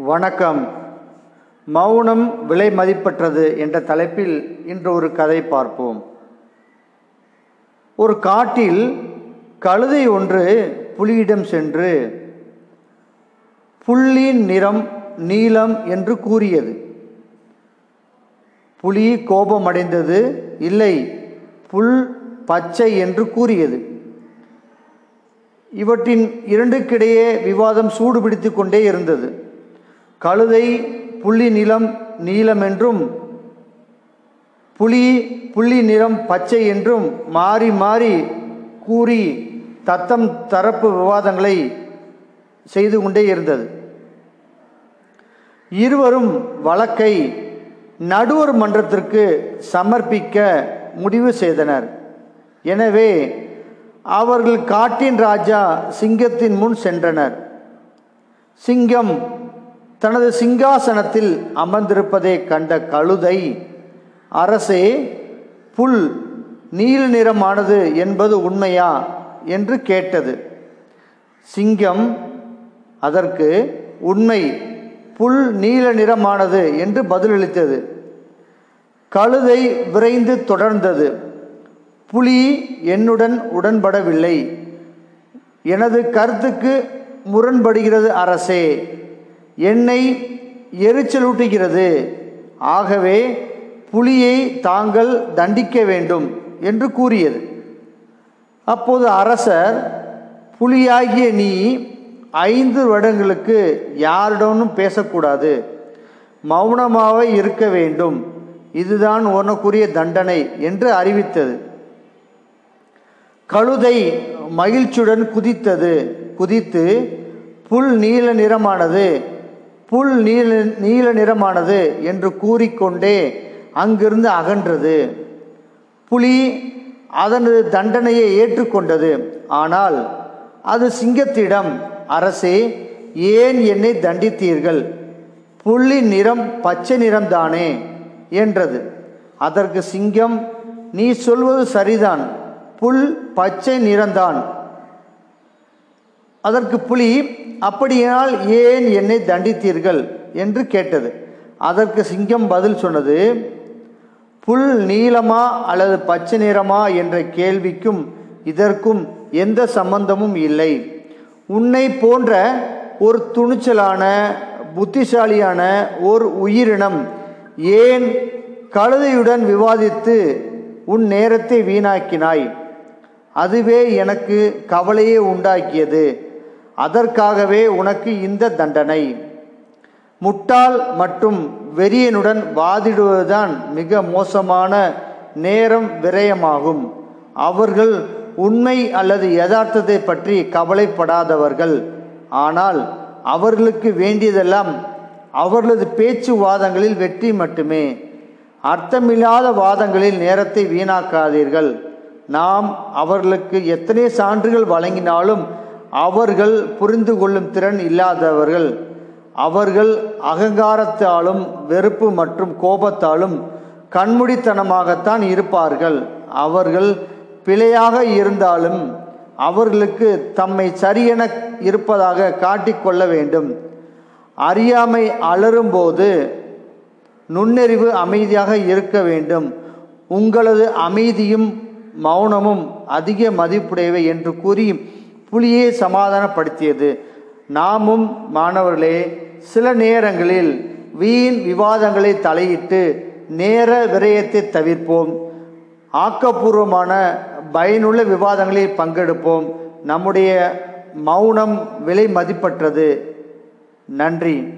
வணக்கம். மௌனம் விலை மதிப்பற்றது என்ற தலைப்பில் இன்று ஒரு கதை பார்ப்போம். ஒரு காட்டில் கழுதை ஒன்று புலியிடம் சென்று புள்ளியின் நிறம் நீலம் என்று கூறியது. புலி கோபமடைந்தது இல்லை புல் பச்சை என்று கூறியது. இவற்றின் இரண்டுக்கிடையே விவாதம் சூடுபிடித்து கொண்டே இருந்தது. கழுதை புள்ளி நிலம் நீலம் என்றும் புலி புள்ளி நிறம் பச்சை என்றும் மாறி மாறி கூறி தத்தம் தரப்பு விவாதங்களை செய்து கொண்டே இருந்தது. இருவரும் வழக்கை நடுவர் மன்றத்திற்கு சமர்ப்பிக்க முடிவு செய்தனர். எனவே அவர்கள் காட்டின் ராஜா சிங்கத்தின் முன் சென்றனர். சிங்கம் தனது சிங்காசனத்தில் அமர்ந்திருப்பதை கண்ட கழுதை அரசே புல் நீல நிறமானது என்பது உண்மையா என்று கேட்டது. சிங்கம் அதற்கு உண்மை புல் நீல நிறமானது என்று பதிலளித்தது. கழுதை விரைந்து தொடர்ந்தது. புலி என்னுடன் உடன்படவில்லை. எனது கருத்துக்கு முரண்படுகிறது அரசே. என்னை எரிச்சலூட்டுகிறது ஆகவே புலியை தாங்கள் தண்டிக்க வேண்டும் என்று கூறியது. அப்போது அரசர் புலியாகிய நீ ஐந்து வருடங்களுக்கு யாரிடமும் பேசக்கூடாது. மௌனமாக இருக்க வேண்டும். இதுதான் உனக்குரிய தண்டனை என்று அறிவித்தது. கழுதை மகிழ்ச்சியுடன் குதித்தது. குதித்து புல் நீல நிறமானது. புல் நீல நீல நிறமானது என்று கூறிக்கொண்டே அங்கிருந்து அகன்றது. புலி அதனது தண்டனையை ஏற்றுக்கொண்டது. ஆனால் அது சிங்கத்திடம் அரசே ஏன் என்னை தண்டித்தீர்கள்? புள்ளி நிறம் பச்சை நிறம்தானே என்றது. அதற்கு சிங்கம் நீ சொல்வது சரிதான். புல் பச்சை நிறம்தான். அதற்கு புலி அப்படியானால் ஏன் என்னை தண்டித்தீர்கள்? என்று கேட்டது. அதற்கு சிங்கம் பதில் சொன்னது புல் நீளமா அல்லது பச்சை நிறமா? என்ற கேள்விக்கும் இதற்கும் எந்த சம்பந்தமும் இல்லை. உன்னை போன்ற ஒரு துணிச்சலான புத்திசாலியான ஒரு உயிரினம் ஏன் கழுதையுடன் விவாதித்து உன் நேரத்தை வீணாக்கினாய்? அதுவே எனக்கு கவலையே உண்டாக்கியது. அதற்காகவே உனக்கு இந்த தண்டனை. முட்டாள் மற்றும் வெறியனுடன் வாதிடுவதுதான் மிக மோசமான நேரம் விரயமாகும். அவர்கள் உண்மை அல்லது யதார்த்தத்தை பற்றி கவலைப்படாதவர்கள். ஆனால் அவர்களுக்கு வேண்டியதெல்லாம் அவர்களது பேச்சு வாதங்களில் வெற்றி மட்டுமே. அர்த்தமில்லாத வாதங்களில் நேரத்தை வீணாக்காதீர்கள். நாம் அவர்களுக்கு எத்தனை சான்றுகள் வழங்கினாலும் அவர்கள் புரிந்து கொள்ளும் திறன் இல்லாதவர்கள் அவர்கள் அகங்காரத்தாலும் வெறுப்பு மற்றும் கோபத்தாலும் கண்முடித்தனமாகத்தான் இருப்பார்கள். அவர்கள் பிழையாக இருந்தாலும் அவர்களுக்கு தம்மை சரியென இருப்பதாக காட்டிக்கொள்ள வேண்டும். அறியாமை அலரும்போது நுண்ணறிவு அமைதியாக இருக்க வேண்டும். உங்களது அமைதியும் மௌனமும் அதிக மதிப்புடையவை என்று கூறி புலியை சமாதானப்படுத்தியது. நாமும் மாணவர்களே சில நேரங்களில் வீண் விவாதங்களை தலையிட்டு நேர விரயத்தை தவிர்ப்போம். ஆக்கப்பூர்வமான பயனுள்ள விவாதங்களில் பங்கெடுப்போம். நம்முடைய மௌனம் விலை மதிப்பற்றது. நன்றி.